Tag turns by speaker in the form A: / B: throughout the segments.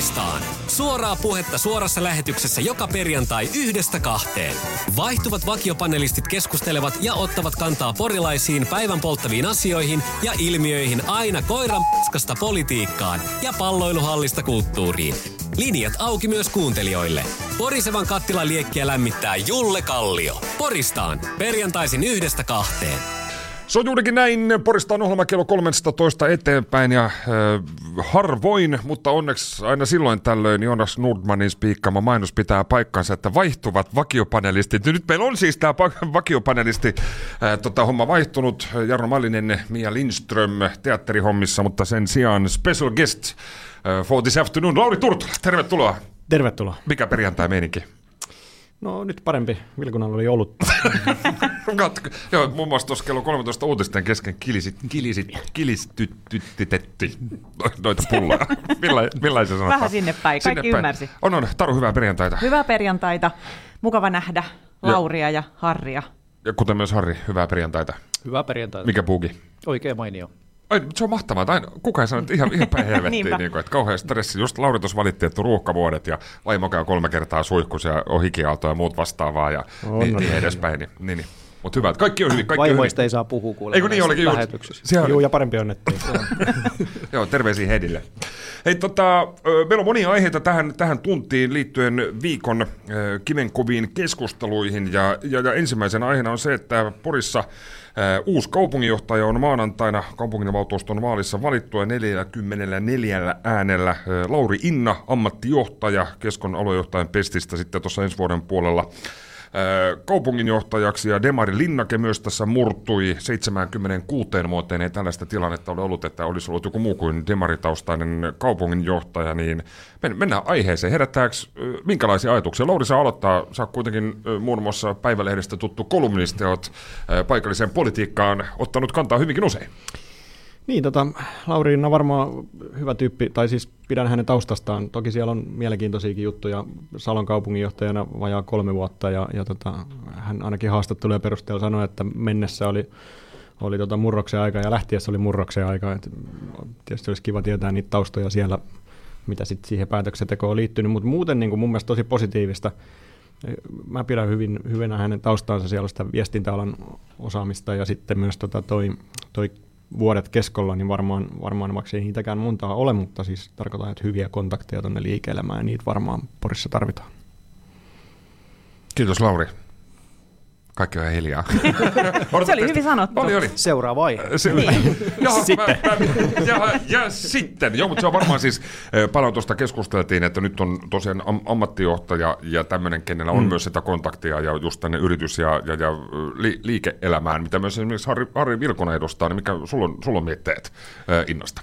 A: Poristaan. Suoraa puhetta suorassa lähetyksessä joka perjantai yhdestä kahteen. Vaihtuvat vakiopanelistit keskustelevat ja ottavat kantaa porilaisiin päivän polttaviin asioihin ja ilmiöihin aina koiran paskasta politiikkaan ja palloiluhallista kulttuuriin. Linjat auki myös kuuntelijoille. Porisevan kattilan liekkiä lämmittää Julle Kallio. Poristaan. Perjantaisin yhdestä kahteen.
B: Se on juurikin näin. Porista on ohjelma kello 13 eteenpäin ja äh, harvoin, mutta onneksi aina silloin tällöin Jonas Nordmanin spiikkama mainos pitää paikkansa, että vaihtuvat vakiopanelistit. Nyt meillä on siis tämä vakiopanelisti äh, tota, homma vaihtunut. Jarno Mallinen, Mia Lindström teatterihommissa, mutta sen sijaan special guest äh, for this afternoon, Lauri Turtula. Tervetuloa.
C: Tervetuloa.
B: Mikä perjantai meininki?
C: No nyt parempi. Vilkunalla oli ollut.
B: Katso, joo, muun muassa tuossa kello 13 uutisten kesken kilisit, kilisit, kilistytytetti noita pulloja. Milla, millaisia sanotaan?
D: Vähän sinne päin, kaikki ymmärsi.
B: On, on. Taru, hyvää perjantaita.
D: Hyvää perjantaita. Mukava nähdä Lauria ja Harria.
B: Ja kuten myös Harri, hyvää perjantaita.
E: Hyvää perjantaita.
B: Mikä puuki?
E: Oikein mainio.
B: Ai, se on mahtavaa. Aina, kukaan ei sanonut ihan, ihan päin helvettiin, niin kuin, että kauhean stressi. Just Lauri tuossa valitti, että ruuhkavuodet ja vaimo käy kolme kertaa suihkus ja on hikiaalto ja muut vastaavaa ja
C: On,
B: niin,
C: on.
B: niin edespäin. Niin, niin, niin. Mutta hyvä, että kaikki on hyvin. Kaikki on hyvin.
E: Vaimoista ei saa puhua kuulemma
B: Eikö niin olikin
E: lähetyksissä.
B: Siellä-
C: Juu, ja parempi on, että
B: Joo, terveisiä Hedille. Hei, tota, meillä on monia aiheita tähän, tähän tuntiin liittyen viikon ö, kivenkoviin keskusteluihin. Ja, ja, ja ensimmäisenä aiheena on se, että Porissa uusi kaupunginjohtaja on maanantaina kaupunginvaltuuston vaalissa valittu ja 44 äänellä. Ö, Lauri Inna, ammattijohtaja, Keskon aluejohtajan pestistä sitten tuossa ensi vuoden puolella kaupunginjohtajaksi ja Demari Linnake myös tässä murtui 76 vuoteen. Ei tällaista tilannetta ole ollut, että olisi ollut joku muu kuin Demaritaustainen kaupunginjohtaja, niin men- mennään aiheeseen. Herättääkö minkälaisia ajatuksia? Lauri saa aloittaa. Sä kuitenkin muun muassa Päivälehdestä tuttu kolumnisti, oot paikalliseen politiikkaan ottanut kantaa hyvinkin usein.
C: Niin, tota, Lauri on varmaan hyvä tyyppi, tai siis pidän hänen taustastaan. Toki siellä on mielenkiintoisiakin juttuja. Salon kaupunginjohtajana vajaa kolme vuotta, ja, ja tota, hän ainakin haastattelujen perusteella sanoi, että mennessä oli, oli tota murroksen aika, ja lähtiessä oli murroksen aika. Et tietysti olisi kiva tietää niitä taustoja siellä, mitä sitten siihen päätöksentekoon on liittynyt, mutta muuten niin mun mielestä tosi positiivista. Mä pidän hyvin, hyvänä hänen taustaansa, siellä on sitä viestintäalan osaamista ja sitten myös tota toi, toi vuodet keskolla, niin varmaan, varmaan vaikka ei niitäkään montaa ole, mutta siis tarkoitan, että hyviä kontakteja tuonne liike-elämään ja niitä varmaan Porissa tarvitaan.
B: Kiitos Lauri. Kaikki on hiljaa.
D: Se oli hyvin sanottu.
B: Oli, oli.
E: Seuraava aihe.
B: Se, niin. Jaha, sitten. Mä, mä, ja, ja sitten. Joo, mutta se on varmaan siis, paljon tuosta keskusteltiin, että nyt on tosiaan am, ammattijohtaja ja tämmöinen, kenellä on mm. myös sitä kontaktia ja just tänne yritys- ja, ja, ja li, liike-elämään, mitä myös esimerkiksi Harri, Harri Vilkonen edustaa, niin mikä sulla on, sulla on mietteet äh, Innasta?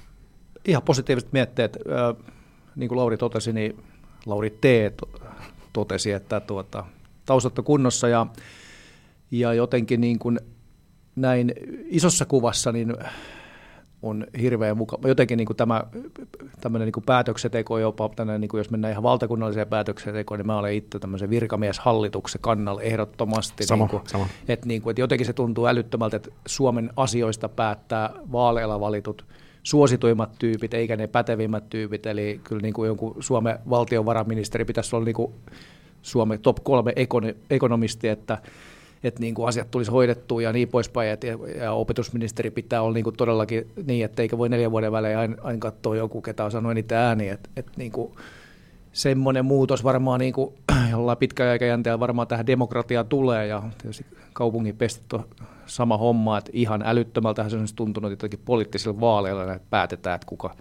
E: Ihan positiiviset mietteet. Ö, Niin kuin Lauri totesi, niin Lauri T. to- totesi, että tuota, taustat on kunnossa ja, ja jotenkin niin kuin näin isossa kuvassa niin on hirveän mukava. Jotenkin niin kuin tämä tämmöinen niin kuin päätöksenteko, jopa tämmöinen, niin kuin jos mennään ihan valtakunnalliseen päätöksentekoon, niin mä olen itse tämmöisen virkamieshallituksen kannalla ehdottomasti.
C: Sama,
E: niin kuin,
C: sama.
E: Että, niin kuin, että jotenkin se tuntuu älyttömältä, että Suomen asioista päättää vaaleilla valitut suosituimmat tyypit, eikä ne pätevimmät tyypit. Eli kyllä niin kuin jonkun Suomen valtiovarainministeri pitäisi olla niin kuin Suomen top kolme ekonomisti, että, että niin kuin asiat tulisi hoidettua ja niin poispäin. Et, ja, opetusministeri pitää olla niin kuin todellakin niin, että eikä voi neljän vuoden välein aina, aina katsoa joku, ketä on sanonut eniten ääniä. Että, että niin kuin, semmoinen muutos varmaan niin kuin, jollain pitkällä aikajänteellä varmaan tähän demokratiaan tulee ja tietysti kaupungin pestit on sama homma, että ihan älyttömältähän se on tuntunut jotenkin poliittisilla vaaleilla, että päätetään, että kuka,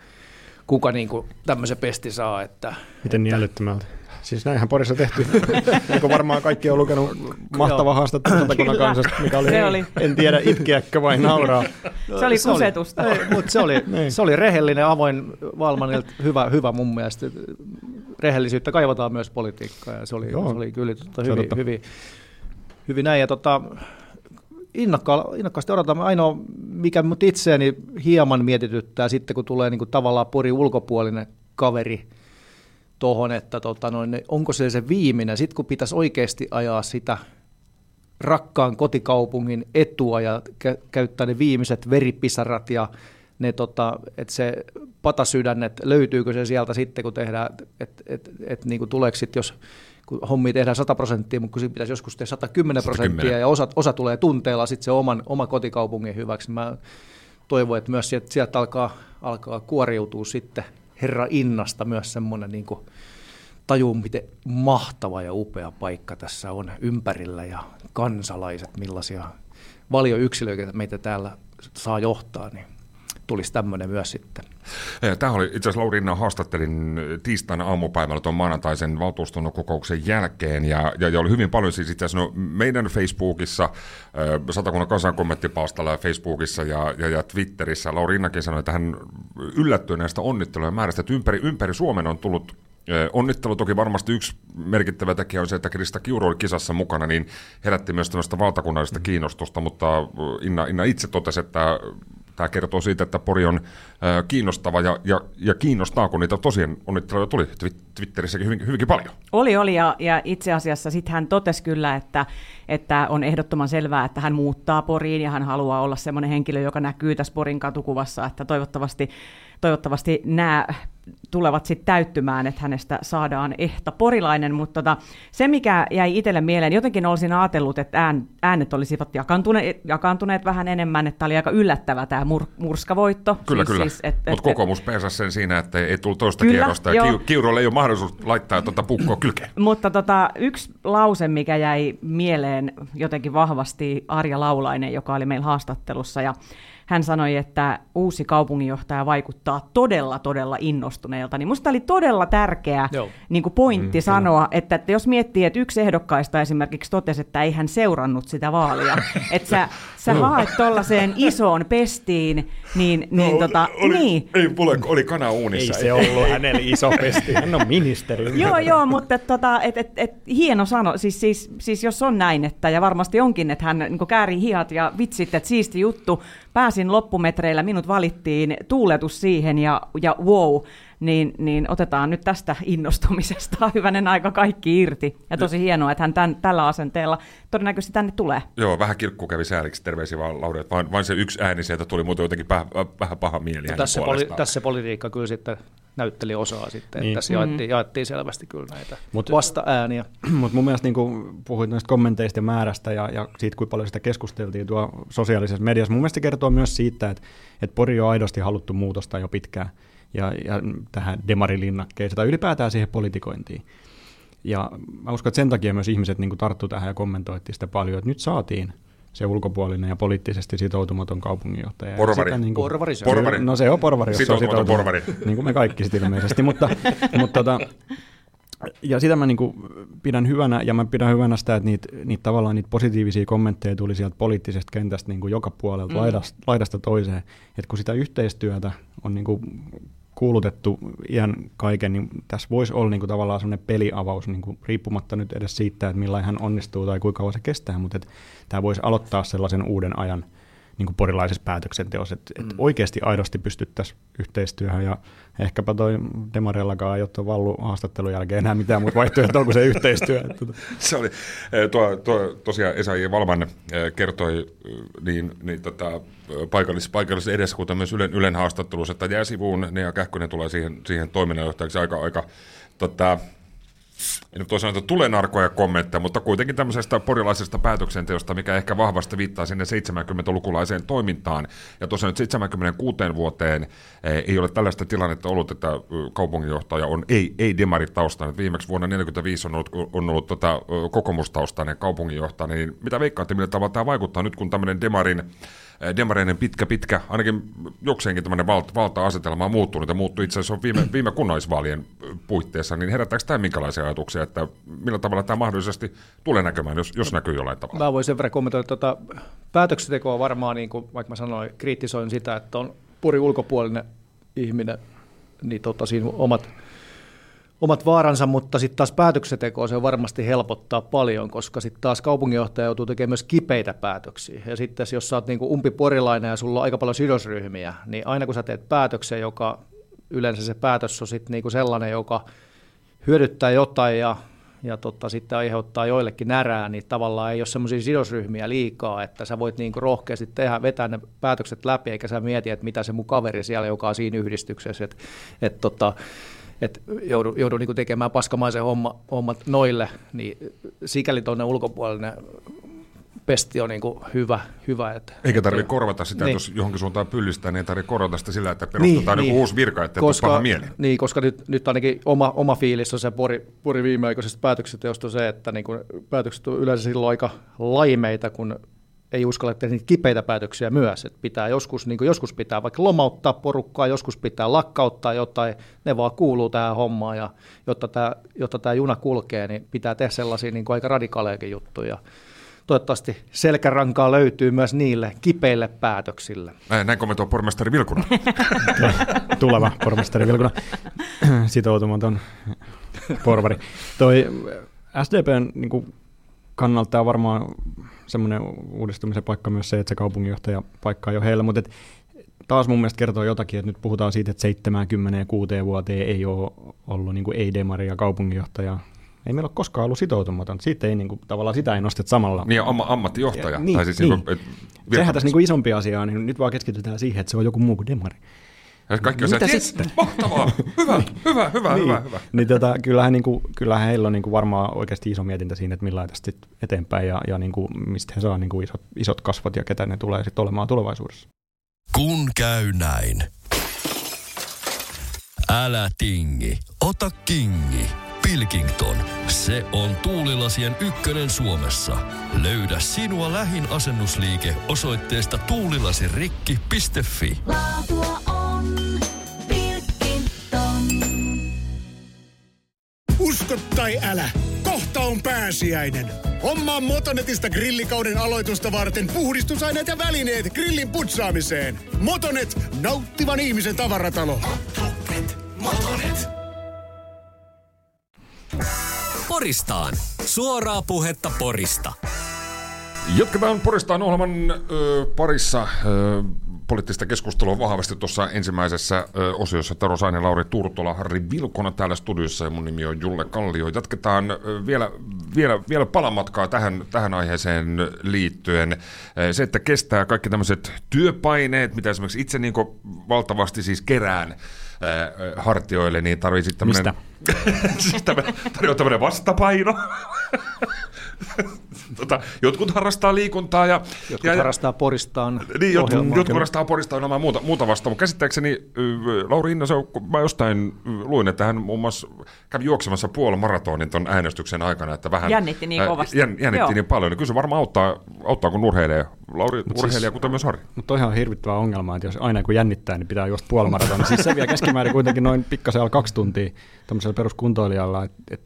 E: kuka niin kuin tämmöisen pesti saa, että
C: Miten niin älyttömältä? Siis näinhän Porissa tehty. niin kuin varmaan kaikki on lukenut mahtava haastattelu Satakunnan kansasta, mikä oli,
D: Se oli.
C: en tiedä itkeäkö vai nauraa.
D: Se oli kusetusta.
E: Ei, mutta se oli,
C: Niin.
E: se oli rehellinen, avoin Valmanilta, hyvä, hyvä mun mielestä. Rehellisyyttä kaivataan myös politiikkaan ja se oli,
C: Joo.
E: se oli kyllä
C: Se on
E: hyvin,
C: totta.
E: hyvin, hyvin näin. Ja tota, innokka- innokkaasti odotamme. Ainoa, mikä mut itseäni hieman mietityttää sitten, kun tulee niin kuin tavallaan Porin ulkopuolinen kaveri tuohon, että tota noin, onko se se viimeinen, sitten kun pitäisi oikeasti ajaa sitä rakkaan kotikaupungin etua ja kä- käyttää ne viimeiset veripisarat ja ne, tota, että se patasydän, että löytyykö se sieltä sitten, kun tehdään, että et, et, niin kuin tuleeko sitten, jos kun hommia tehdään 100 prosenttia, mutta kun siinä pitäisi joskus tehdä 110 prosenttia
B: 110.
E: ja osa, osa tulee tunteella sitten se oman, oma kotikaupungin hyväksi. Mä toivon, että myös sieltä, sieltä alkaa, alkaa kuoriutua sitten herra Innasta myös semmoinen niin tajuu, miten mahtava ja upea paikka tässä on ympärillä ja kansalaiset, millaisia valioyksilöitä meitä täällä saa johtaa, niin tulisi tämmöinen myös sitten.
B: Tämä oli itse asiassa Lauri Rinnan haastattelin tiistaina aamupäivällä tuon maanantaisen valtuuston kokouksen jälkeen, ja, ja, ja oli hyvin paljon siis itse asiassa no, meidän Facebookissa, äh, Satakunnan kansan kommenttipalstalla ja Facebookissa ja, ja, ja Twitterissä. Lauri Rinnakin sanoi, että hän yllättyi näistä onnittelujen määrästä, että ympäri, ympäri Suomen on tullut Ö, Onnittelu toki varmasti yksi merkittävä tekijä on se, että Krista Kiuru oli kisassa mukana, niin herätti myös tämmöistä valtakunnallista kiinnostusta, mutta Inna, Inna itse totesi, että tämä kertoo siitä, että Pori on ö, kiinnostava ja, ja, ja kiinnostaa, kun niitä tosiaan onnitteluja tuli Twi- Twitterissäkin hyvin, hyvinkin paljon.
D: Oli, oli, ja, ja itse asiassa sitten hän totesi kyllä, että, että on ehdottoman selvää, että hän muuttaa Poriin ja hän haluaa olla semmoinen henkilö, joka näkyy tässä Porin katukuvassa, että toivottavasti, toivottavasti nämä tulevat sitten täyttymään, että hänestä saadaan ehta porilainen, mutta tota, se mikä jäi itselle mieleen, jotenkin olisin ajatellut, että ään, äänet olisivat jakantuneet, jakantuneet vähän enemmän, että oli aika yllättävä tämä mur, murskavoitto.
B: Kyllä,
D: siis,
B: kyllä.
D: Siis, et,
B: Mutta kokoomus pesasi sen siinä, että ei tullut toista
D: Kyllä,
B: kierrosta, ja
D: joo.
B: Kiu- Kiurulle ei ole mahdollisuus laittaa tuota pukkoa kylkeen.
D: Mutta tota, yksi lause, mikä jäi mieleen jotenkin vahvasti, Arja Laulainen, joka oli meillä haastattelussa, ja hän sanoi, että uusi kaupunginjohtaja vaikuttaa todella, todella innostuneelta. Niin musta oli todella tärkeä
E: Joo.
D: niin kuin pointti mm, sanoa, että, että jos miettii, että yksi ehdokkaista esimerkiksi totesi, että ei hän seurannut sitä vaalia, että sä, sä haet tuollaiseen isoon pestiin, niin, niin,
B: No,
D: tota,
B: oli,
D: niin.
B: Ei, mulle oli kana
C: Ei
B: uunissa.
C: se ollut hänelle iso pesti. Hän on ministeri.
D: Joo, joo, mutta et, tota, et, et, et, hieno sano, siis, siis, siis jos on näin, että, ja varmasti onkin, että hän niin käärii hihat ja vitsit, että siisti juttu, pääsin loppumetreillä, minut valittiin, tuuletus siihen ja, ja wow, niin, niin otetaan nyt tästä innostumisesta hyvänen aika kaikki irti. Ja tosi hienoa, että hän tämän, tällä asenteella todennäköisesti tänne tulee.
B: Joo, vähän kirkku kävi sääliksi, terveisiä vaan Lauri, että vain, vain se yksi ääni sieltä tuli, mutta jotenkin vähän, vähän paha mieli hänen
E: Tässä, poli, tässä politiikka kyllä sitten näytteli osaa sitten,
C: Niin.
E: että tässä jaettiin, jaettiin selvästi kyllä näitä
C: Mut-
E: vasta-ääniä.
C: Mutta mun mielestä niin kun puhuit noista kommenteista ja määrästä ja, ja siitä, kuinka paljon sitä keskusteltiin tuo sosiaalisessa mediassa, mun mielestä se kertoo myös siitä, että, että Pori on aidosti haluttu muutosta jo pitkään ja, ja tähän demarilinnakkeeseen tai ylipäätään siihen politikointiin. Ja mä uskon, että sen takia myös ihmiset niin tarttu tähän ja kommentoitti sitä paljon, että nyt saatiin se ulkopuolinen ja poliittisesti sitoutumaton kaupunginjohtaja. Ja
B: Porvari.
C: sitä niin kuin-
E: Porvari se on.
B: Porvari.
C: No se on porvari, jos se on
B: Sitoutumaton
C: sitoutumaton.
B: porvari.
C: Niin kuin me kaikki sitten ilmeisesti, mutta, mutta tota, ja sitä mä niinku pidän hyvänä, ja mä pidän hyvänä sitä, että niitä, niitä tavallaan niitä positiivisia kommentteja tuli sieltä poliittisesta kentästä niinku joka puolelta mm. laidasta, laidasta toiseen. Että kun sitä yhteistyötä on niinku kuulutettu iän kaiken, niin tässä voisi olla niinku tavallaan sellainen peliavaus, niinku, riippumatta nyt edes siitä, että millainen hän onnistuu tai kuinka kauan se kestää, mutta tämä voisi aloittaa sellaisen uuden ajan niin kuin porilaisessa päätöksenteossa, että mm. et oikeasti aidosti pystyttäisiin yhteistyöhön ja ehkäpä toi Demarellakaan ei ole Vallu haastattelun jälkeen enää mitään muuta vaihtoehtoa kuin se yhteistyö. Että tota-
B: Se oli, eh, tuo, tuo, tosiaan Esa J. Valman eh, kertoi eh, niin, niin tota, paikallis, paikallis edessä, kuten myös Ylen, Ylen haastattelussa, että jää sivuun, Nea Kähkönen tulee siihen, siihen toiminnanjohtajaksi aika, aika tota, en nyt voi sanoa, että tulenarkoja kommentteja, mutta kuitenkin tämmöisestä porilaisesta päätöksenteosta, mikä ehkä vahvasti viittaa sinne 70-lukulaiseen toimintaan. Ja tosiaan nyt 76 vuoteen eh, ei ole tällaista tilannetta ollut, että kaupunginjohtaja on ei, ei demaritaustainen. Viimeksi vuonna 1945 on ollut, on ollut tota, ö, kokoomustaustainen kaupunginjohtaja. Niin mitä veikkaatte, millä tavalla tämä vaikuttaa nyt, kun tämmöinen demarin eh, demareinen pitkä, pitkä, ainakin jokseenkin tämmöinen valta, valta-asetelma on muuttunut ja muuttui itse asiassa viime, viime kunnallisvaalien puitteissa, niin herättääkö tämä minkälaisia ajatuksia, että millä tavalla tämä mahdollisesti tulee näkymään, jos, jos näkyy jollain tavalla?
E: Mä voin sen verran kommentoida, että tota, päätöksentekoa varmaan, niin kuin, vaikka mä sanoin, kritisoin sitä, että on puri ulkopuolinen ihminen, niin tota, siinä omat, omat vaaransa, mutta sitten taas päätöksentekoa se varmasti helpottaa paljon, koska sitten taas kaupunginjohtaja joutuu tekemään myös kipeitä päätöksiä. Ja sitten jos sä oot niin umpiporilainen ja sulla on aika paljon sidosryhmiä, niin aina kun sä teet päätöksen, joka yleensä se päätös on sitten niin sellainen, joka hyödyttää jotain ja, ja tota, sitten aiheuttaa joillekin närää, niin tavallaan ei ole semmoisia sidosryhmiä liikaa, että sä voit niin rohkeasti tehdä, vetää ne päätökset läpi, eikä sä mieti, että mitä se mun kaveri siellä, joka on siinä yhdistyksessä, että et, tota, että joudun, joudun niin tekemään paskamaisen homma, hommat noille, niin sikäli tuonne ulkopuolinen pesti on niin kuin hyvä. hyvä että,
B: Eikä tarvitse korvata sitä,
E: niin.
B: jos johonkin suuntaan pyllistää, niin ei tarvitse korvata sitä sillä, että perustetaan niin,
E: niin.
B: uusi virka, että
E: koska,
B: paha mieli.
E: Niin, koska nyt, nyt ainakin oma, oma fiilis on se Pori, Pori viimeaikaisesta päätöksenteosta se, että niin kuin päätökset on yleensä silloin aika laimeita, kun ei uskalla tehdä niitä kipeitä päätöksiä myös. Että pitää joskus, niin kuin joskus pitää vaikka lomauttaa porukkaa, joskus pitää lakkauttaa jotain, ne vaan kuuluu tähän hommaan, ja jotta tämä, jotta tämä juna kulkee, niin pitää tehdä sellaisia niin kuin aika radikaalejakin juttuja. Toivottavasti selkärankaa löytyy myös niille kipeille päätöksille.
B: Näin, kommentoi pormestari Vilkuna.
C: tuleva pormestari Vilkuna, sitoutumaton porvari. Toi SDPn niin kuin, kannalta tämä on varmaan semmoinen uudistumisen paikka myös se, että se kaupunginjohtaja paikka on jo heillä, mutta et, taas mun mielestä kertoo jotakin, että nyt puhutaan siitä, että 76 vuoteen ei ole ollut niin kuin ei-demaria kaupunginjohtaja. Ei meillä ole koskaan ollut sitoutumaton. Siitä ei, niin kuin, tavallaan sitä ei nosteta samalla.
B: niin, amma, ammattijohtaja.
C: Niin,
B: tai siis
C: niin.
B: niin. Kuin,
C: Sehän tässä niin kuin isompi asia on, niin nyt vaan keskitytään siihen, että se on joku muu kuin demari.
B: Ja kaikki on
C: Mitä
B: se, että "Jes,
C: sitten?"
B: mahtavaa, hyvä, hyvä, hyvä,
C: niin,
B: hyvä, hyvä.
C: Niin tota, kyllähän, niin kuin, kyllähän heillä on niin kuin varmaan oikeasti iso mietintä siinä, että millä tästä eteenpäin ja, ja niin kuin, mistä he saa niin kuin isot, isot kasvot ja ketä ne tulee sitten olemaan tulevaisuudessa.
F: Kun käy näin. Älä tingi, ota kingi. Pilkington, se on tuulilasien ykkönen Suomessa. Löydä sinua lähin asennusliike osoitteesta tuulilasirikki.fi.
G: Laatua on Pilkington.
H: Usko tai älä, kohta on pääsiäinen. Hommaa Motonetista grillikauden aloitusta varten puhdistusaineet ja välineet grillin putsaamiseen. Motonet, nauttivan ihmisen tavaratalo.
A: Poristaan. Suoraa puhetta Porista.
B: Jatketaan Poristaan ohjelman ö, parissa ö, poliittista keskustelua vahvasti tuossa ensimmäisessä ö, osiossa. Tero Sainen, Lauri Turtola, Harri Vilkona täällä studiossa ja mun nimi on Julle Kallio. Jatketaan ö, vielä, vielä, vielä palamatkaa tähän, tähän aiheeseen liittyen. Se, että kestää kaikki tämmöiset työpaineet, mitä esimerkiksi itse niin valtavasti siis kerään ö, hartioille, niin tarvii tämmöinen... siis tämmönen- tarjoaa tämmöinen vastapaino. tota, jotkut harrastaa liikuntaa ja,
E: Jotkut
B: ja,
E: harrastaa poristaan
B: niin, jotkut,
E: ohjelmaa.
B: jotkut harrastaa porista omaa muuta, muuta vastaan, mutta käsittääkseni Lauri Innaso, mä jostain luin, että hän muun muassa kävi juoksemassa puolimaratonin ton äänestyksen aikana, että vähän...
D: Jännitti niin kovasti.
B: Jän, jännitti
D: Joo.
B: niin paljon, niin kyllä se varmaan auttaa, auttaa kun urheilee. Lauri
C: Mut
B: urheilija,
C: siis-
B: kuten myös Harri.
C: Mutta toihan on hirvittävä ongelma, että jos aina kun jännittää, niin pitää juosta puolimaratonin. siis se vie keskimäärin kuitenkin noin pikkasen alle kaksi tuntia tämmöisellä peruskuntoilijalla. Et, et,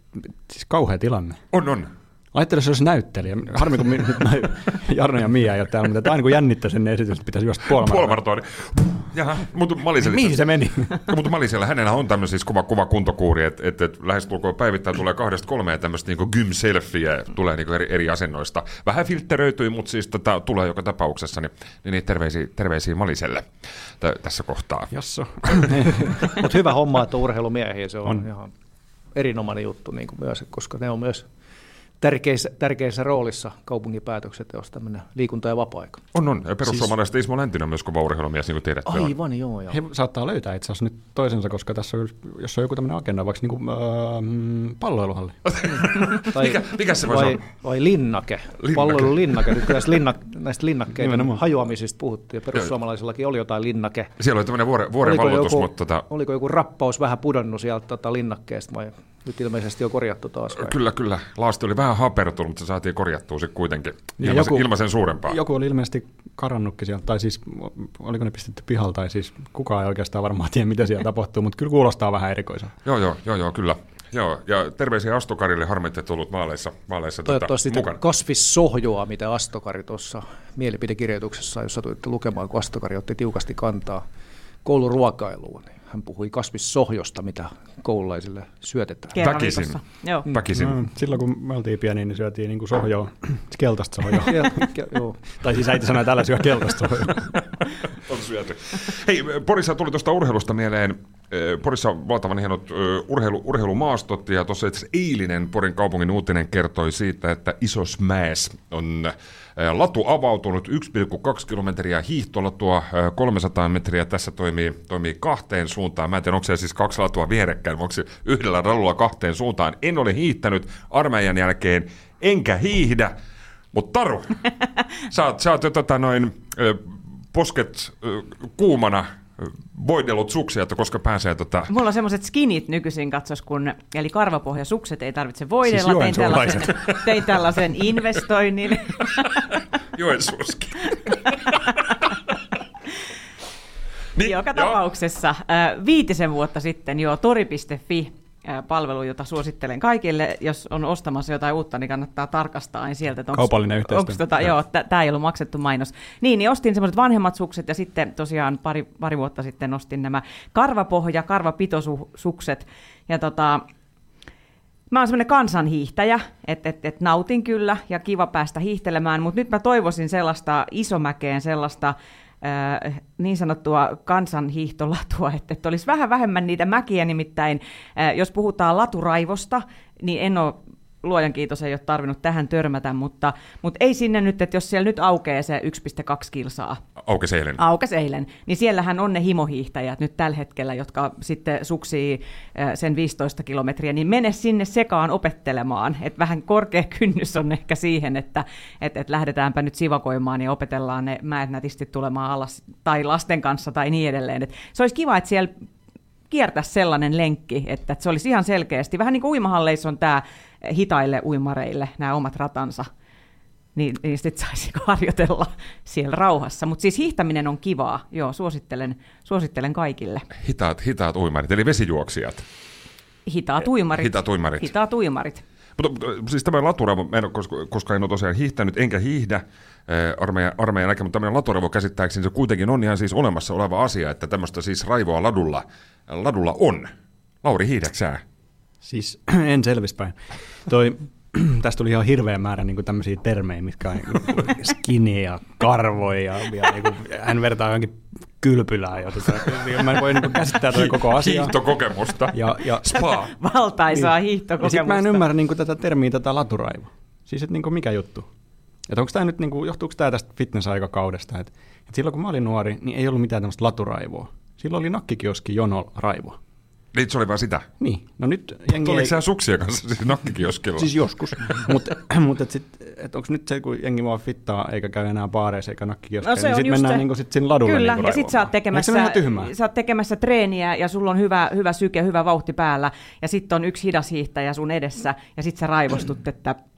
C: siis kauhea tilanne.
B: On, on.
C: Ajattelin, jos se olisi näyttelijä. Harmi, kun mi- nyt noi Jarno ja Mia ei ole täällä, mutta aina kun jännittää sen esitys, että pitäisi juosta puolimaratonin.
B: Puolimaratoni. Jaha, mutta mä olin
C: Mihin se meni?
B: No, mutta Malisella, hänellä on tämmöinen siis kova, kova kuntokuuri, että et, et lähestulkoon päivittäin tulee kahdesta kolmeen tämmöistä niinku gym selfieä, tulee niinku eri, eri asennoista. Vähän filtteröityi, mutta siis tota, tulee joka tapauksessa, niin, niin, niin terveisiä, terveisiä Maliselle t- tässä kohtaa.
C: Jasso.
E: Mutta hyvä homma, että on urheilumiehiä, se on,
C: On.
E: on. ihan erinomainen juttu niin kuin myös, koska ne on myös tärkeissä, tärkeissä roolissa kaupungin päätöksenteossa tämmöinen liikunta- ja vapaa-aika.
B: On, on. Ja perussuomalaisista Ismo Läntinen on myös kova urheilumies, niin kuin tiedätte. on.
E: Aivan, joo. joo.
C: He saattaa löytää itse asiassa nyt toisensa, koska tässä on, jos on joku tämmöinen agenda, vaikka niin kuin, äh, palloiluhalli.
E: Tai,
B: Mikä- mikä se
E: vai,
B: olla?
E: vai linnake,
B: Linnake.
E: palloilu linnake. Nyt kun näistä, linnak, näistä linnakkeiden
C: Nimenomaan.
E: hajoamisista puhuttiin, ja perussuomalaisillakin oli jotain linnake.
B: Siellä oli tämmöinen vuoren, vuoren
E: Oliko
B: valloitus,
E: joku,
B: mutta tota,
E: oliko joku rappaus vähän pudonnut sieltä tota, linnakkeesta, vai nyt ilmeisesti on korjattu taas? Vai?
B: kyllä, kyllä. Laasti oli vähän hapertunut, mutta se saatiin korjattua sitten kuitenkin
C: Niin,
B: ilman,
C: joku-
B: ilman sen suurempaa.
C: Joku oli ilmeisesti karannutkin sieltä, tai siis oliko ne pistetty pihalle, tai siis kukaan ei oikeastaan varmaan tiedä, mitä siellä tapahtuu, mutta kyllä kuulostaa vähän erikoiselta.
B: Joo, joo, joo, joo, kyllä. Joo, ja terveisiä Astokarille, harmitte tullut maaleissa, maaleissa
E: Toivottavasti
B: tota,
E: sitä
B: mukana.
E: kasvissohjoa, mitä Astokari tuossa mielipidekirjoituksessa, jos satuitte lukemaan, kun Astokari otti tiukasti kantaa kouluruokailuun, niin hän puhui kasvissohjosta, mitä koululaisille syötetään.
B: Väkisin.
D: Joo.
B: Väkisin.
C: No, silloin kun me oltiin pieniä, niin syötiin niin kuin sohjoa, keltaista sohjoa.
E: Joo.
C: tai siis äiti sanoi, että älä syö keltaista sohjoa.
B: On syöty. Hei, Porissa tuli tuosta urheilusta mieleen. eh, Porissa on valtavan hienot ö, urheilu, urheilumaastot ja tuossa itse eilinen Porin kaupungin uutinen kertoi siitä, että Isosmäes on eh, latu avautunut 1,2 kilometriä hiihtolatua, eh, 300 metriä tässä toimii, toimii kahteen suuntaan. Mä en tiedä, onko se siis kaksi latua vierekkäin, onko se yhdellä radulla kahteen suuntaan. En ole hiihtänyt armeijan jälkeen, enkä hiihdä, mutta Taru, sä oot, sä oot jo tota noin, posket kuumana voidellut suksia, että koska pääsee tota...
D: Mulla on semmoiset skinit nykyisin katsos, kun, eli karvapohjasukset ei tarvitse voidella.
C: Siis
D: tein, tällaisen, tein tällaisen investoinnin.
B: Joensuuski. niin,
D: Joka tapauksessa äh, viitisen vuotta sitten jo tori.fi palvelu, jota suosittelen kaikille. Jos on ostamassa jotain uutta, niin kannattaa tarkastaa aina sieltä. että onks-
C: Kaupallinen yhteistyö.
D: Tota, joo, tämä ei ollut maksettu mainos. Niin, niin ostin semmoiset vanhemmat sukset ja sitten tosiaan pari, pari vuotta sitten ostin nämä karvapohja, karvapitosukset. Ja tota, Mä oon semmoinen kansanhiihtäjä, että et, et nautin kyllä ja kiva päästä hiihtelemään, mutta nyt mä toivoisin sellaista isomäkeen, sellaista äh, niin sanottua kansanhiihtolatua, että, että olisi vähän vähemmän niitä mäkiä, nimittäin äh, jos puhutaan laturaivosta, niin en ole luojan kiitos ei ole tarvinnut tähän törmätä, mutta, mutta ei sinne nyt, että jos siellä nyt aukeaa se 1,2 kilsaa,
B: Aukesi eilen.
D: Aukes eilen, niin siellähän on ne himohiihtäjät nyt tällä hetkellä, jotka sitten suksii äh, sen 15 kilometriä, niin mene sinne sekaan opettelemaan. Et vähän korkea kynnys on ehkä siihen, että et, et lähdetäänpä nyt sivakoimaan ja opetellaan ne mäet nätisti tulemaan alas, tai lasten kanssa tai niin edelleen. Et se olisi kiva, että siellä kiertäisi sellainen lenkki, että se olisi ihan selkeästi, vähän niin kuin uimahalleissa on tämä hitaille uimareille nämä omat ratansa, niin, niin sitten saisi harjoitella siellä rauhassa. Mutta siis hiihtäminen on kivaa, joo, suosittelen, suosittelen kaikille.
B: Hitaat, hitaat uimarit, eli vesijuoksijat.
D: Hitaat uimarit.
B: Hitaat uimarit.
D: Hitaat uimarit.
B: Mutta mutta siis tämä laturevo, mä en koska, koska en ole tosiaan hiihtänyt, enkä hiihdä äh, armeijan, armeijan näkemään, mutta tämmöinen laturevo käsittääkseni se kuitenkin on ihan siis olemassa oleva asia, että tämmöistä siis raivoa ladulla, ladulla on. Lauri, hiihdäksää?
C: Siis en selvispäin. Toi, tästä tuli ihan hirveä määrä niin tämmöisiä termejä, mitkä on niin skinny ja karvoja ja, ja niin kuin, hän vertaa johonkin kylpylään. Ja tota, mä en voi niin käsittää tätä koko asiaa.
B: Hiihtokokemusta.
C: Ja, ja,
B: Spa.
D: Valtaisaa
C: Niin.
D: hiihtokokemusta.
C: ja sitten mä en ymmärrä niin tätä termiä, tätä laturaivo. Siis että niin mikä juttu? Että onko tämä nyt, niin kuin, johtuuko tämä tästä fitness-aikakaudesta? Että, että silloin kun mä olin nuori, niin ei ollut mitään tämmöistä laturaivoa. Silloin oli nakkikioski jono raivoa.
B: Niin se oli vaan sitä.
C: Niin, no nyt jengi
B: Oliko
C: ei...
B: sä suksia kanssa siis nakkikioskilla?
C: Siis joskus. Mutta mut et et onko nyt se, kun jengi vaan fittaa eikä käy enää baareissa eikä nakkikioskilla,
D: No
C: niin sitten mennään
D: se.
C: niinku sit sinne ladulle
D: Kyllä,
C: niinku
D: ja sitten sä oot tekemässä, sä oot tekemässä treeniä ja sulla on hyvä, hyvä syke, hyvä vauhti päällä, ja sitten on yksi hidas hiihtäjä sun edessä, ja sitten sä raivostut, että
B: Et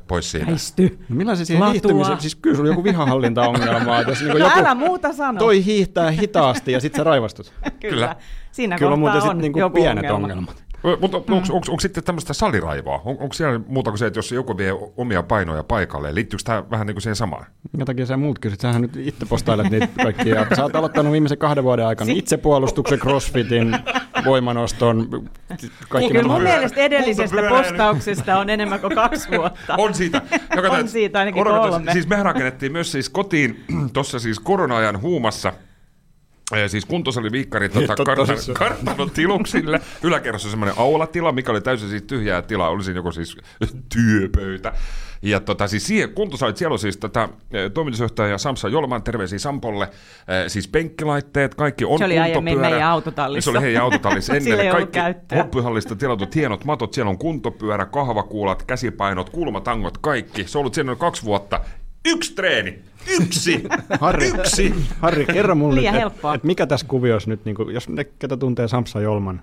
B: Pois siitä.
D: väisty.
C: No millainen siihen hiihtymiseen, siis kyllä sulla on joku vihahallintaongelma, jos
D: No
C: joku
D: älä muuta sano.
C: toi hiihtää hitaasti ja sitten sä raivostut.
D: Kyllä. Siinä
C: Kyllä on
D: kohtaa
C: muuten
D: on
C: niinku
D: joku
C: pienet
D: ongelma.
C: ongelmat.
B: Mutta onko, onko, onko sitten tämmöistä saliraivoa? On, onko siellä muuta kuin se, että jos joku vie omia painoja paikalle, liittyykö tämä vähän niin kuin siihen samaan?
C: Minkä takia sä muut kysyt? Sähän nyt itse postailet niitä kaikkia. Sä oot aloittanut viimeisen kahden vuoden aikana itsepuolustuksen, crossfitin, voimanoston, kaikki
D: Kyllä mun mielestä edellisestä postauksesta on enemmän kuin kaksi vuotta.
B: On siitä. Joka
D: On siitä ainakin kolme.
B: Siis me rakennettiin myös siis kotiin tuossa siis korona-ajan huumassa Siis kuntosaliviikkari tota,
C: Totta
B: kartanon, tiluksille. Yläkerrassa semmoinen aulatila, mikä oli täysin siis tyhjää tilaa. Oli siinä joku siis työpöytä. Ja tota, siis siihen kuntosalit, siellä on siis tätä eh, toimitusjohtaja Samsa Jolman, terveisiä Sampolle. Eh, Siis penkkilaitteet, kaikki on
D: Se oli aiemmin meidän autotallissa.
B: Se oli heidän autotallissa ennen. Kaikki
D: käyttöä.
B: hoppihallista tilatut hienot matot, siellä on kuntopyörä, kahvakuulat, käsipainot, kulmatangot, kaikki. Se on ollut siellä noin kaksi vuotta. Yksi treeni! Yksi!
C: Harri,
B: Yksi!
C: Harri, kerro mulle nyt, että et mikä tässä kuviossa nyt, niin jos ne, ketä tuntee Samsa Jolman,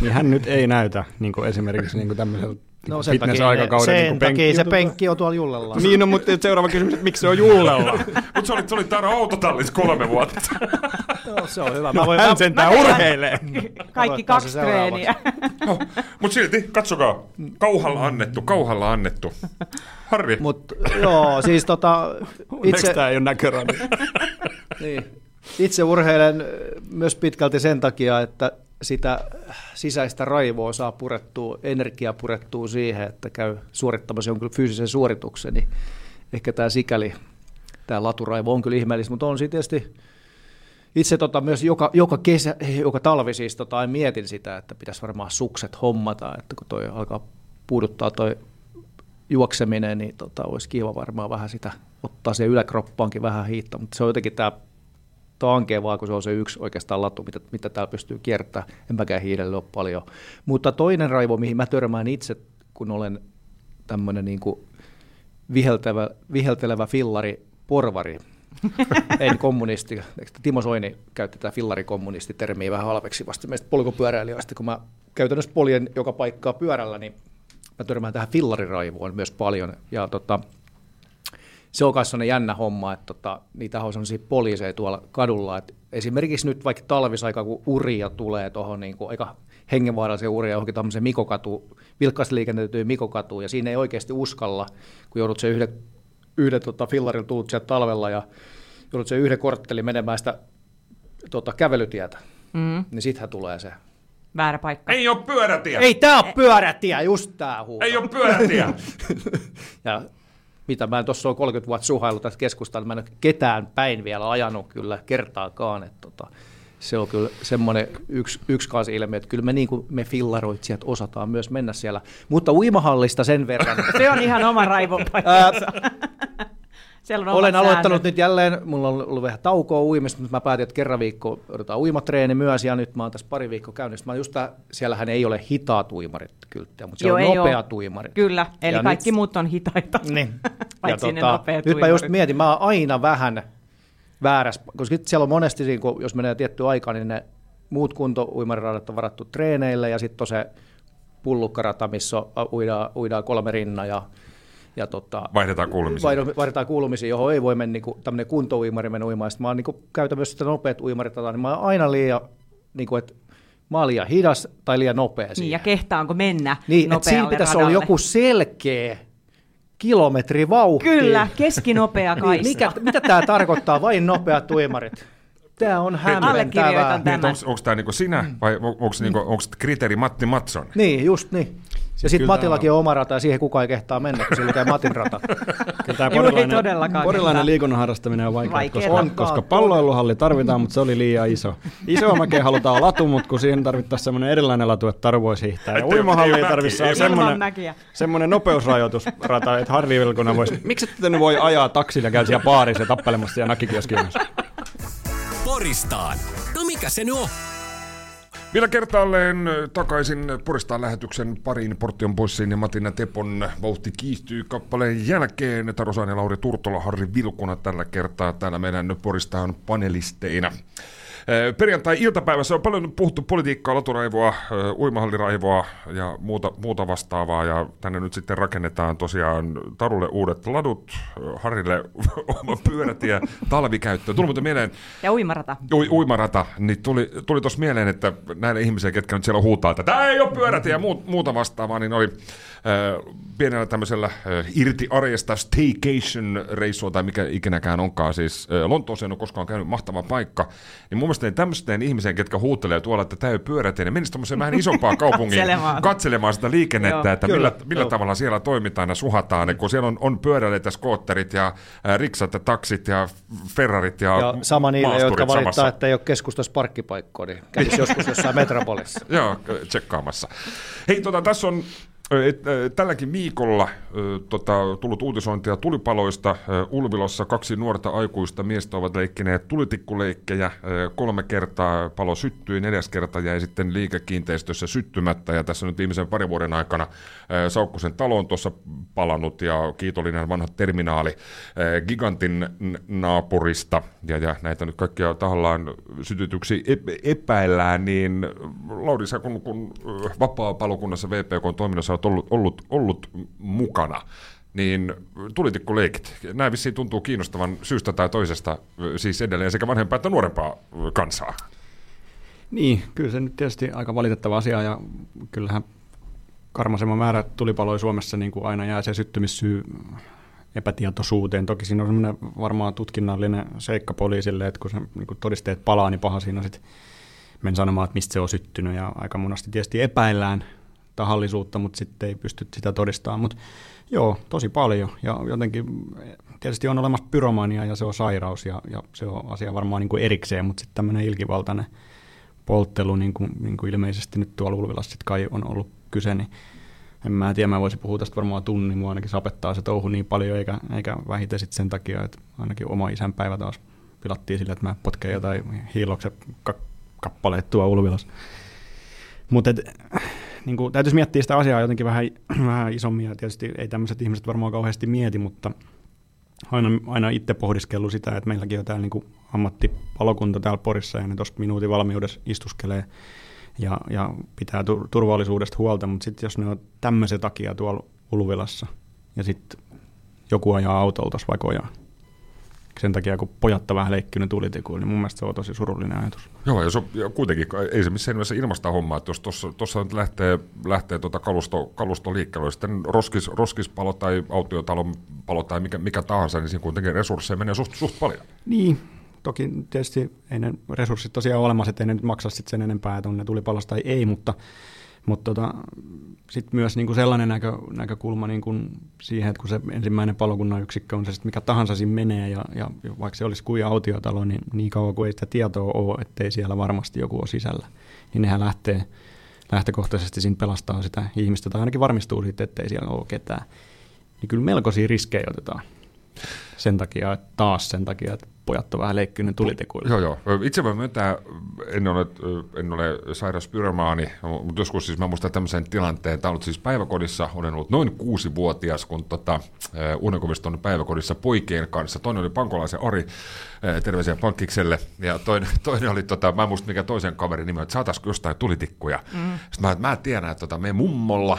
C: niin hän nyt ei näytä niin esimerkiksi niin tämmöisellä
E: No sen takia, ne,
C: fitness-aikakauden
E: sen
C: niin
E: takia se
C: penkki-
E: penkki on tuolla jullella.
C: Niin, no, mutta seuraava kysymys, että miksi se on juulella?
B: Mutta se oli, se oli Taro autotallissa kolme vuotta.
E: Joo, se on hyvä.
C: No,
E: Mä voin,
C: hän
E: mä,
C: sentään urheilee.
D: Kaikki kaksi treeniä.
B: No, Mutta silti, katsokaa, kauhalla annettu, kauhalla annettu. Harri,
E: mut, joo, siis tota,
C: Itse...
E: itse,
C: tämä ei ole näkörani.
E: niin, itse urheilen myös pitkälti sen takia, että sitä sisäistä raivoa saa purettua, energiaa purettua siihen, että käy suorittamassa jonkun fyysisen suorituksen, niin ehkä tämä sikäli, tämä laturaivo on kyllä ihmeellistä, mutta on siinä tietysti itse tota, myös joka, joka, kesä, joka talvi siis tota, mietin sitä, että pitäisi varmaan sukset hommata, että kun toi alkaa puuduttaa toi juokseminen, niin tota, olisi kiva varmaan vähän sitä ottaa se yläkroppaankin vähän hiitto, mutta se on jotenkin tämä tankea vaan, kun se on se yksi oikeastaan latu, mitä, mitä täällä pystyy kiertämään. En mäkään hiilelle ole paljon. Mutta toinen raivo, mihin mä törmään itse, kun olen tämmöinen niin viheltävä, viheltelevä fillari, porvari, en kommunisti. Timo Soini käytti tätä fillarikommunisti-termiä vähän halveksivasti meistä polkupyöräilijöistä. Kun mä käytännössä poljen joka paikkaa pyörällä, niin mä törmään tähän fillariraivoon myös paljon. Ja tota, se on myös jännä homma, että tota, niitä on sellaisia poliiseja tuolla kadulla. Et esimerkiksi nyt vaikka talvisaika, kun uria tulee tuohon niin aika hengenvaarallisia uria johonkin tämmöiseen mikokatu, vilkkaasti liikennöityyn mikokatuun, ja siinä ei oikeasti uskalla, kun joudut se yhden, yhden tota, fillarilla tulut sieltä talvella, ja joudut se yhden korttelin menemään sitä tota, kävelytietä, mm. niin sittenhän tulee se
D: Väärä paikka.
B: Ei ole pyörätie!
E: Ei tää ole pyörätie, just tää huuto.
B: Ei ole pyörätie!
E: ja mitä mä tuossa ole 30 vuotta suhailu tässä keskustalla, mä en ole ketään päin vielä ajanut kyllä kertaakaan, että tota, se on kyllä semmoinen yksi, yksi kanssa ilmiö, että kyllä me, niin kuin me fillaroitsijat osataan myös mennä siellä. Mutta uimahallista sen verran.
D: se on ihan oma raivon paikkansa. Siellä on
E: Olen aloittanut
D: säännöt.
E: nyt jälleen, mulla on ollut vähän taukoa uimista, mutta mä päätin, että kerran viikko odotetaan uimatreeni myös, ja nyt mä oon tässä pari viikkoa käynyt. Mä just tää, siellähän ei ole hitaat uimarit kylttejä, mutta siellä
D: Joo,
E: on
D: oo.
E: uimarit.
D: Kyllä, eli
E: Ja
D: kaikki
E: nyt-
D: muut on hitaita.
E: Niin.
D: Paitsi
E: Ja
D: ne
E: tota,
D: nopeat
E: Nyt mä just mietin, mä oon aina vähän väärässä, koska siellä on monesti, kun, jos menee tiettyä aikaa, niin ne muut kuntouimariradat on varattu treeneille, ja sitten on se pullukkarata, missä uidaan, uidaan kolme rinna, ja, ja tota,
B: Vaihdetaan kuulumisia.
E: vaihdo- vaihdetaan kuulumisia, johon ei voi mennä niin tämmöinen kuntouimari mennä uimaan. Sitten mä oon niin käytän myös sitä nopeat uimarit, niin mä oon aina liian, niin kuin, että mä oon liian hidas tai liian nopea
D: Niin,
E: siihen.
D: ja kehtaanko mennä
E: Niin, että siinä
D: nopealle
E: pitäisi
D: radalle.
E: olla joku selkeä kilometrivauhti.
D: Kyllä, keskinopea
E: Niin,
D: kaista.
E: mikä, mitä tämä tarkoittaa, vain nopeat uimarit? Tämä on hämmentävää.
D: Tämän.
B: Onko, onko tämä niinku sinä vai onko niinku, onko kriteeri Matti Matson?
E: Niin, just niin. Ja sitten Matillakin on oma rata ja siihen kukaan ei kehtaa mennä, kun se lukee Matin rata.
C: Kyllä tämä porilainen, liikunnan harrastaminen on vaikeaa,
D: Vaikeeta.
C: koska,
E: On,
C: koska palloiluhalli tarvitaan, mutta se oli liian iso. Iso mäkeä halutaan latu, mutta kun siihen tarvittaisiin semmoinen erilainen latu, että taru voisi hiihtää. Ja uimahalli
B: ei
C: tarvitse semmoinen, semmoinen nopeusrajoitusrata, että Harri Vilkunen voisi... Miksi ette nyt voi ajaa taksilla ja käy siellä baarissa ja tappelemassa siellä nakikioskin kanssa?
A: Poristaan. No mikä se nyt on?
B: Vielä kertaalleen takaisin Poristaan lähetyksen pariin Portion Bossin ja Matina Tepon vauhti kiihtyy kappaleen jälkeen. Ja Lauri Turtola, Harri Vilkuna tällä kertaa täällä meidän Poristaan panelisteina. Ö, Perjantai-iltapäivässä on paljon puhuttu politiikkaa, laturaivoa, ö, uimahalliraivoa ja muuta, muuta vastaavaa. Ja tänne nyt sitten rakennetaan tosiaan Tarulle uudet ladut, ö, Harrille oma pyörätie, talvikäyttö. Tuli muuten mieleen,
D: Ja uimarata.
B: Ui, uimarata, niin tuli, tuli tuossa mieleen, että näille ihmisille, ketkä nyt siellä huutaa, että tämä ei ole pyörätie ja muut, muuta vastaavaa, niin oli äh, pienellä tämmöisellä äh, irti arjesta staycation-reissua tai mikä ikinäkään onkaan, siis äh, Lontooseen on koskaan käynyt mahtava paikka, niin mun mielestä tämmöisten ihmisen, ketkä huutelee tuolla, että tämä ei pyörätie, niin menisi tuommoiseen vähän isompaan kaupungiin
D: Katselemaan.
B: katselemaan sitä liikennettä,
D: Joo.
B: että
E: Kyllä,
B: millä, millä
E: joo.
B: tavalla siellä toimitaan ja suhataan, ja kun siellä on, on pyöräilijät ja skootterit ja äh, riksat ja taksit ja Ferrarit ja,
E: Ja sama niille, jotka valittaa,
B: samassa.
E: että ei ole keskustassa parkkipaikkoa, niin kävisi joskus jossain metropolissa.
B: Joo, tsekkaamassa. Hei, tota, tässä on tälläkin viikolla tota, tullut uutisointia tulipaloista. Ulvilossa kaksi nuorta aikuista miestä ovat leikkineet tulitikkuleikkejä. Kolme kertaa palo syttyi, neljäs kerta jäi sitten liikekiinteistössä syttymättä. Ja tässä nyt viimeisen parin vuoden aikana Saukkosen talo on tuossa palannut ja kiitollinen vanha terminaali Gigantin naapurista. Ja, ja näitä nyt kaikkia tahallaan sytytyksi ep- epäillään, niin Lauri, kun, kun vapaa-palokunnassa VPK toiminnassa olet ollut, ollut, ollut mukana, niin tulitikkuleikit, nämä vissiin tuntuu kiinnostavan syystä tai toisesta, siis edelleen sekä vanhempaa että nuorempaa kansaa.
C: Niin, kyllä se nyt tietysti aika valitettava asia ja kyllähän karmaisema määrä tulipaloja Suomessa niin kuin aina jää se syttymissyy epätietoisuuteen. Toki siinä on semmoinen varmaan tutkinnallinen seikka poliisille, että kun se niin kun todisteet palaa, niin paha siinä sitten men sanomaan, että mistä se on syttynyt. Ja aika monesti tietysti epäillään tahallisuutta, mutta sitten ei pysty sitä todistamaan. Mutta joo, tosi paljon. Ja jotenkin tietysti on olemassa pyromania ja se on sairaus ja, ja se on asia varmaan niin kuin erikseen, mutta sitten tämmöinen ilkivaltainen polttelu, niin kuin, niin kuin ilmeisesti nyt tuolla Ulvilassa sit kai on ollut kyse, niin en mä tiedä, mä voisin puhua tästä varmaan tunnin, mua ainakin sapettaa se touhu niin paljon, eikä, eikä vähiten sitten sen takia, että ainakin oma isänpäivä taas pilattiin sillä, että mä potken jotain hiiloksen ka- kappaleet tuo Ulvilassa. Mutta niin kuin, täytyisi miettiä sitä asiaa jotenkin vähän, vähän isommin, ja tietysti ei tämmöiset ihmiset varmaan kauheasti mieti, mutta aina, aina itse pohdiskellut sitä, että meilläkin on täällä niin ammattipalokunta täällä Porissa, ja ne tuosta minuutin valmiudessa istuskelee ja, ja pitää tur- turvallisuudesta huolta, mutta sitten jos ne on tämmöisen takia tuolla Ulvilassa, ja sitten joku ajaa autolta vaikka ojaa, sen takia, kun pojat on vähän leikkinyt tulitikuun, niin mun mielestä se on tosi surullinen ajatus.
B: Joo, ja, se, ja kuitenkin ei se missään nimessä ilmasta hommaa, että jos tuossa nyt lähtee, lähtee tuota kalusto, kalusto liikkeelle, sitten roskis, roskispalo tai autiotalon palo tai mikä, mikä tahansa, niin siinä kuitenkin resursseja menee suht, suht paljon.
C: Niin, toki tietysti ei ne resurssit tosiaan ole olemassa, että ei ne nyt maksa sit sen enempää, että on ne tulipalosta tai ei, mutta mutta tota, sitten myös niin kuin sellainen näkö, näkökulma niin siihen, että kun se ensimmäinen palokunnan yksikkö on se sit mikä tahansa siinä menee, ja, ja vaikka se olisi kuin autiotalo, niin niin kauan kuin ei sitä tietoa ole, ettei siellä varmasti joku ole sisällä, niin nehän lähtee lähtökohtaisesti siinä pelastaa sitä ihmistä, tai ainakin varmistuu siitä, ettei siellä ole ketään. Niin kyllä melkoisia riskejä otetaan sen takia, että taas sen takia, että pojat on vähän leikkynyt tulitekuilla.
B: Joo, joo. Itse mä myöntää, en ole, en ole sairas pyromaani, mutta joskus siis mä muistan tämmöisen tilanteen, tämä on ollut siis päiväkodissa, olen ollut noin kuusi-vuotias, kun tota, Uunenkoviston päiväkodissa poikien kanssa, toinen oli Pankolaisen Ari, terveisiä Pankkikselle, ja toinen, toinen oli, tota, mä en muista mikä toisen kaverin nimi, että saataisiko jostain tulitikkuja. Mm. Sitten mä, että mä tiedän, että tota, me mummolla,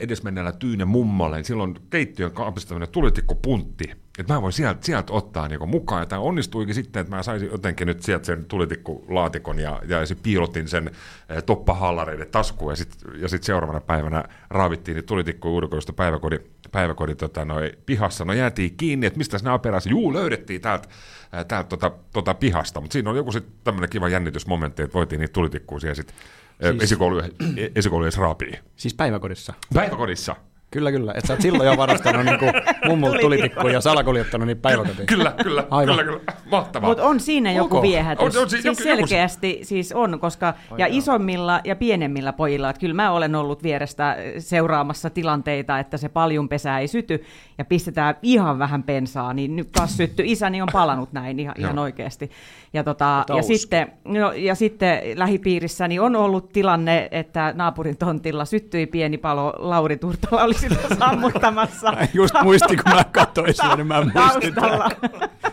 B: edesmenneellä Tyyne mummolle, niin silloin keittiön kaapissa tämmöinen tulitikkupuntti, että mä voin sieltä, sieltä ottaa niinku mukaan. Ja tämä onnistuikin sitten, että mä saisin jotenkin nyt sieltä sen tulitikkulaatikon ja, ja sit piilotin sen eh, toppahallareiden taskuun. Ja sitten ja sit seuraavana päivänä raavittiin niin tulitikku ulkoista päiväkodin, päiväkodin tota, noi, pihassa. No jäätiin kiinni, että mistä nämä perässä. Juu, löydettiin täältä eh, täältä tota, tota pihasta. Mutta siinä on joku sitten tämmöinen kiva jännitysmomentti, että voitiin niitä tulitikkuja siellä sitten eh, siis... esikoulujen, esikoulujen raapii.
C: Siis päiväkodissa?
B: Päiväkodissa.
C: Kyllä, kyllä. Että sä oot silloin jo varastanut niinku mummulta tulitikkuja ja salakuljettanut niitä päiväkotiin.
B: Kyllä, kyllä, Aivan. kyllä, kyllä. Mahtavaa.
D: Mutta on siinä joku okay. viehätys. On, on, siis joku, selkeästi joku... siis on, koska Ai ja joo. isommilla ja pienemmillä pojilla, että kyllä mä olen ollut vierestä seuraamassa tilanteita, että se paljon pesää ei syty ja pistetään ihan vähän pensaa, niin nyt taas sytty. Isäni on palanut näin ihan, ihan oikeasti. Ja, tota, ja, sitten, no, ja sitten lähipiirissäni on ollut tilanne, että naapurin tontilla syttyi pieni palo, Lauri Turtola oli sitä sammuttamassa.
C: Mä just muistin, kun mä katsoin sitä, niin mä muistin.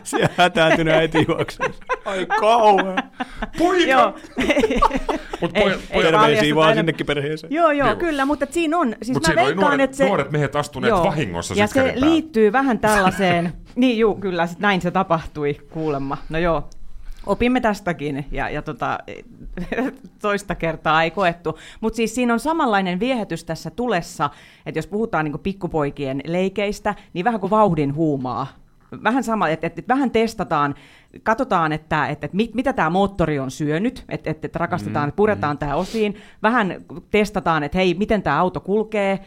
C: Siellä hätääntynyt äiti juoksussa. Ai kauan.
B: Poika!
C: Mut pojat, terveisiä vaan sinnekin perheeseen.
D: Joo, joo, joo, kyllä, mutta siinä on, siis Mut mä veikkaan,
B: nuoret,
D: että se...
B: nuoret miehet astuneet joo, vahingossa
D: Ja se liittyy vähän tällaiseen, niin juu, kyllä, näin se tapahtui kuulemma. No joo, opimme tästäkin ja, ja tota, toista kertaa ei koettu. Mutta siis siinä on samanlainen viehätys tässä tulessa, että jos puhutaan niin pikkupoikien leikeistä, niin vähän kuin vauhdin huumaa. Vähän sama, että, että, että vähän testataan, katsotaan, että, että, että mit, mitä tämä moottori on syönyt, että, että, että rakastetaan, mm, että puretaan mm. tämä osiin. Vähän testataan, että hei, miten tämä auto kulkee,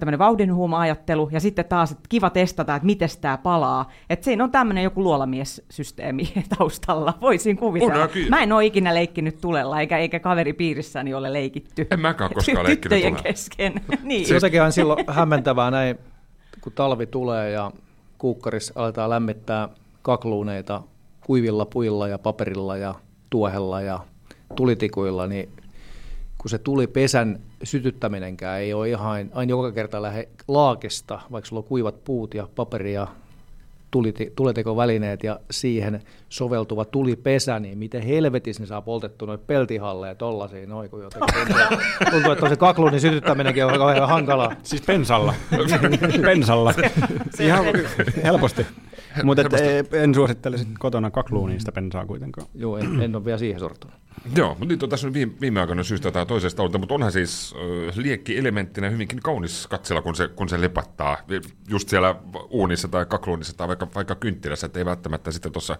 D: tämmöinen vauhdinhuuma-ajattelu, ja sitten taas, että kiva testata, että miten tämä palaa. Että siinä on tämmöinen joku luolamiessysteemi taustalla, voisin kuvitella. On, Mä en ole ikinä leikkinyt tulella, eikä, eikä kaveripiirissäni ole leikitty.
B: En mäkään koskaan leikkinyt tulella.
D: kesken. niin.
E: Se jotenkin on silloin hämmentävää näin, kun talvi tulee ja kuukkarissa aletaan lämmittää kakluuneita kuivilla puilla ja paperilla ja tuohella ja tulitikuilla, niin kun se tuli pesän sytyttäminenkään ei ole ihan aina joka kerta lähde laakesta, vaikka sulla on kuivat puut ja paperi ja tulitekovälineet ja siihen soveltuva tulipesä, niin miten helvetissä ne saa poltettua noin peltihalleja tollasia noin, kun jotenkin tuntuu, tuntuu, että se kakluunin sytyttäminenkin on kauhean hankalaa.
C: Siis pensalla. pensalla. Ihan helposti. Mutta en suosittelisi kotona kakluuniin sitä pensaa kuitenkaan.
E: Joo, en, en ole vielä siihen sortunut.
B: Joo, mutta nyt on tässä nyt viime, viime aikoina syystä tai toisesta ollut, mutta onhan siis äh, liekki elementtinä hyvinkin kaunis katsella, kun se, kun se lepattaa just siellä uunissa tai kakluunissa tai vaikka, vaikka kynttilässä, että ei välttämättä sitten tuossa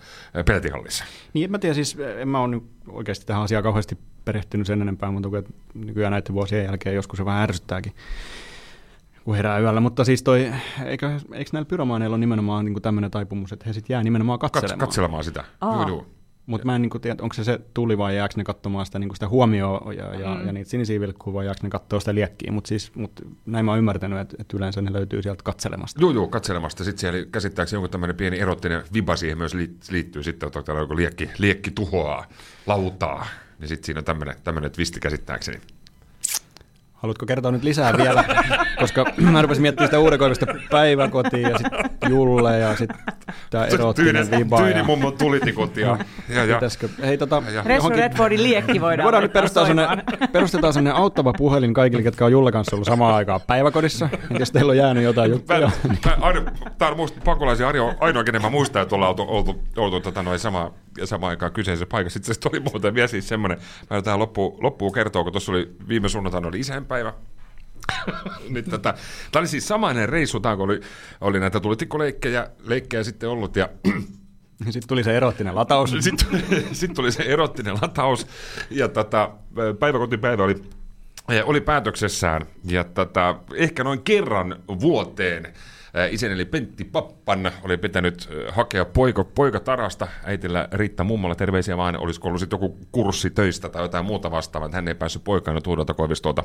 B: peltihallissa.
C: Niin, en mä tiedä, siis en mä ole nyt oikeasti tähän asiaan kauheasti perehtynyt sen enempää, mutta nykyään näiden vuosien jälkeen joskus se vähän ärsyttääkin kun herää yöllä, mutta siis toi, eikö, eikö näillä pyromaaneilla ole nimenomaan niin tämmöinen taipumus, että he sitten jää nimenomaan
B: Kats,
C: katselemaan.
B: katselemaan sitä.
D: Aa.
C: Mutta mä en niin tiedä, onko se se tuli vai jääkö ne katsomaan sitä, niin sitä huomioon ja, ja, mm. ja niitä sinisiä vilkkuu vai jääkö ne katsoa sitä liekkiä. Mutta siis, mut näin mä oon ymmärtänyt, että, että yleensä ne löytyy sieltä katselemasta.
B: Joo, joo, katselemasta. Sitten siellä käsittääkseni joku tämmöinen pieni erottinen viba siihen myös liit- liittyy sitten, että täällä joku liekki, liekki tuhoaa, lautaa. Niin sitten siinä on tämmöinen, tämmöinen twisti käsittääkseni.
C: Haluatko kertoa nyt lisää vielä? Koska mä rupesin miettimään sitä uudenkoivista päiväkotia ja sitten Julle ja sitten tämä erottinen viba.
B: Tyyni
C: ja...
B: mummon tulitikut ja, ja, ja,
C: Pitäisikö, hei tota,
B: Ja-
D: Ressu
C: johonkin-
D: Redfordin liekki voidaan,
C: voidaan nyt perustaa sellainen, perustetaan sellainen auttava puhelin kaikille, ketkä on Julle kanssa ollut samaan aikaan päiväkodissa. Jos teillä on jäänyt jotain juttuja.
B: mä, aino, tää on pakolaisia ainoa, ainoa, kenen mä muistan, että ollaan oltu, oltu, oltu tota, noin sama, sama aikaan kyseisessä paikassa. Sitten se oli muuten vielä siis semmoinen, mä tähän loppuun, loppuun kertoa, kun tuossa oli viime sunnuntaina oli isänpäivä. Nyt tätä, tämä oli siis samainen reissu, tämä kun oli, oli näitä tulitikkoleikkejä leikkejä sitten ollut ja
C: Sitten tuli se erottinen lataus.
B: sitten tuli, sit tuli se erottinen lataus ja tätä, päiväkotipäivä oli, oli päätöksessään ja tätä, ehkä noin kerran vuoteen Isäni eli Pentti Pappan oli pitänyt eh, hakea poika, poika Tarasta, äitillä Riitta Mummolla terveisiä vaan, olisiko ollut sitten joku kurssi töistä tai jotain muuta vastaavaa, että hän ei päässyt poikana Tuudolta Koivistolta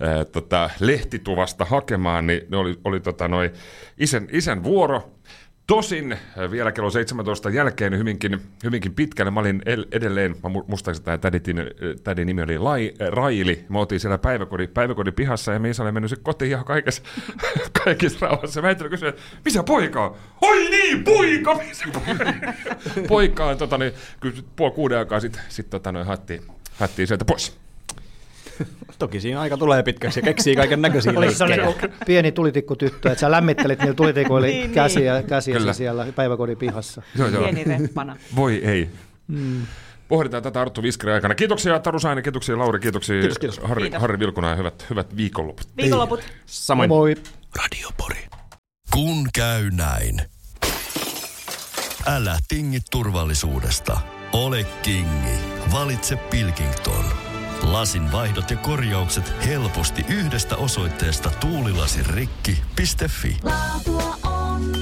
B: ää, tota, lehtituvasta hakemaan, niin ne oli, oli tota, noi, isän, isän vuoro. Tosin äh, vielä kello 17 jälkeen hyvinkin, hyvinkin pitkälle. Mä olin el- edelleen, mä mu- muistaakseni tämä tädin, tädin nimi oli Lai, äh, Raili. Me oltiin siellä päiväkodin, päiväkodin pihassa ja Miisa oli mennyt se kotiin ihan kaikessa, kaikessa rauhassa. Mä heittelin kysyä, missä poika on? Oi niin, poika! Missä poika? poika on tota, niin, kyllä puoli kuuden aikaa sitten sit, tota, noin, hattiin, hattiin sieltä pois.
C: Toki siinä aika tulee pitkäksi ja keksii kaiken näköisiä
E: Oli se
C: leikkejä.
E: sellainen pieni tulitikkutyttö, että sä lämmittelit niillä tulitikuilla
D: Niin, niin.
E: käsiä, käsiä
B: Kyllä.
E: siellä päiväkodin pihassa.
B: Joo, joo.
D: Pieni reppana.
B: Voi ei. Mm. Pohditaan tätä Arttu Viskari aikana. Kiitoksia Taru Sainen, kiitoksia Lauri, kiitoksia
C: Kiitos, kiitos.
B: Harri,
D: Kiitos.
B: Harri Vilkuna ja hyvät, hyvät viikonloput.
D: Viikonloput.
C: Samoin.
E: Moi.
F: Radiopori. Kun käy näin. Älä tingi turvallisuudesta. Ole kingi. Valitse Pilkington. Lasin vaihdot ja korjaukset helposti yhdestä osoitteesta tuulilasirikki.fi.
G: Laatua on